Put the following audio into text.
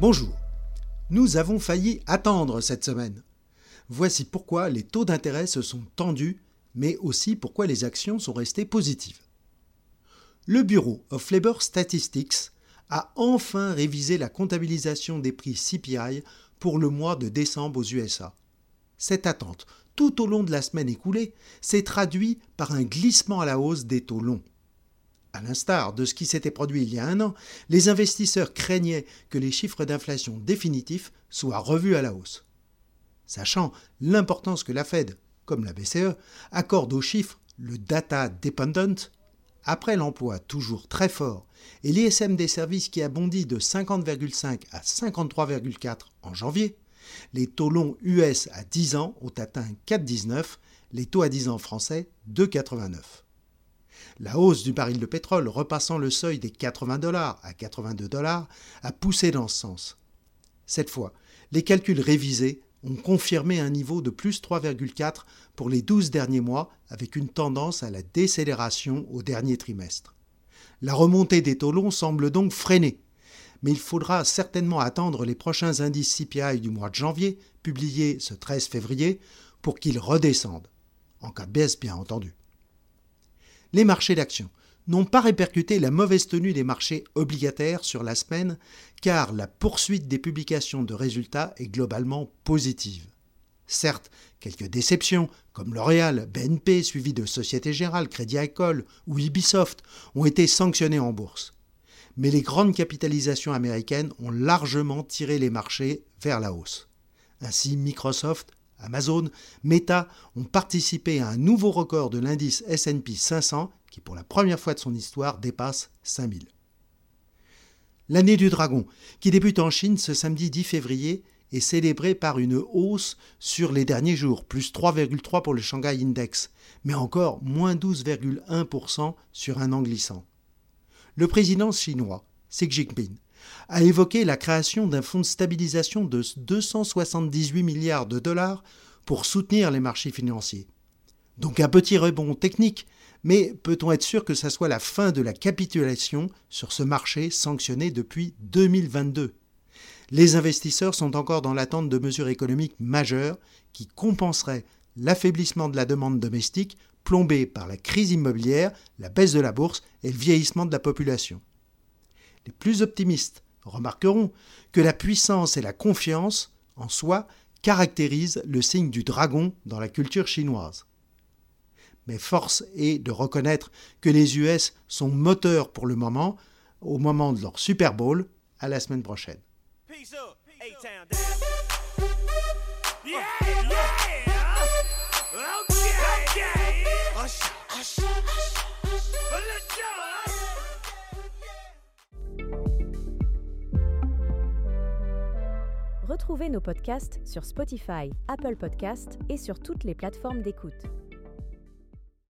Bonjour. Nous avons failli attendre cette semaine. Voici pourquoi les taux d'intérêt se sont tendus, mais aussi pourquoi les actions sont restées positives. Le Bureau of Labor Statistics a enfin révisé la comptabilisation des prix CPI pour le mois de décembre aux USA. Cette attente, tout au long de la semaine écoulée, s'est traduite par un glissement à la hausse des taux longs. À l'instar de ce qui s'était produit il y a un an, les investisseurs craignaient que les chiffres d'inflation définitifs soient revus à la hausse. Sachant l'importance que la Fed, comme la BCE, accorde aux chiffres le data dependent, après l'emploi toujours très fort et l'ISM des services qui a bondi de 50,5 à 53,4 en janvier, les taux longs US à 10 ans ont atteint 4,19, les taux à 10 ans français 2,89. La hausse du baril de pétrole repassant le seuil des 80 dollars à 82 dollars a poussé dans ce sens. Cette fois, les calculs révisés ont confirmé un niveau de plus 3,4 pour les 12 derniers mois avec une tendance à la décélération au dernier trimestre. La remontée des taux longs semble donc freinée, mais il faudra certainement attendre les prochains indices CPI du mois de janvier, publiés ce 13 février, pour qu'ils redescendent, en cas de baisse bien entendu les marchés d'actions n'ont pas répercuté la mauvaise tenue des marchés obligataires sur la semaine, car la poursuite des publications de résultats est globalement positive. Certes, quelques déceptions, comme L'Oréal, BNP suivi de Société Générale, Crédit Agricole ou Ubisoft, ont été sanctionnées en bourse. Mais les grandes capitalisations américaines ont largement tiré les marchés vers la hausse. Ainsi, Microsoft, Amazon, Meta ont participé à un nouveau record de l'indice SP 500 qui pour la première fois de son histoire dépasse 5000. L'année du dragon, qui débute en Chine ce samedi 10 février, est célébrée par une hausse sur les derniers jours, plus 3,3 pour le Shanghai Index, mais encore moins 12,1% sur un an glissant. Le président chinois, Xi Jinping, a évoqué la création d'un fonds de stabilisation de 278 milliards de dollars pour soutenir les marchés financiers. Donc un petit rebond technique, mais peut-on être sûr que ce soit la fin de la capitulation sur ce marché sanctionné depuis 2022 Les investisseurs sont encore dans l'attente de mesures économiques majeures qui compenseraient l'affaiblissement de la demande domestique plombée par la crise immobilière, la baisse de la bourse et le vieillissement de la population. Les plus optimistes remarqueront que la puissance et la confiance en soi caractérisent le signe du dragon dans la culture chinoise. Mais force est de reconnaître que les US sont moteurs pour le moment, au moment de leur Super Bowl, à la semaine prochaine. Retrouvez nos podcasts sur Spotify, Apple Podcasts et sur toutes les plateformes d'écoute.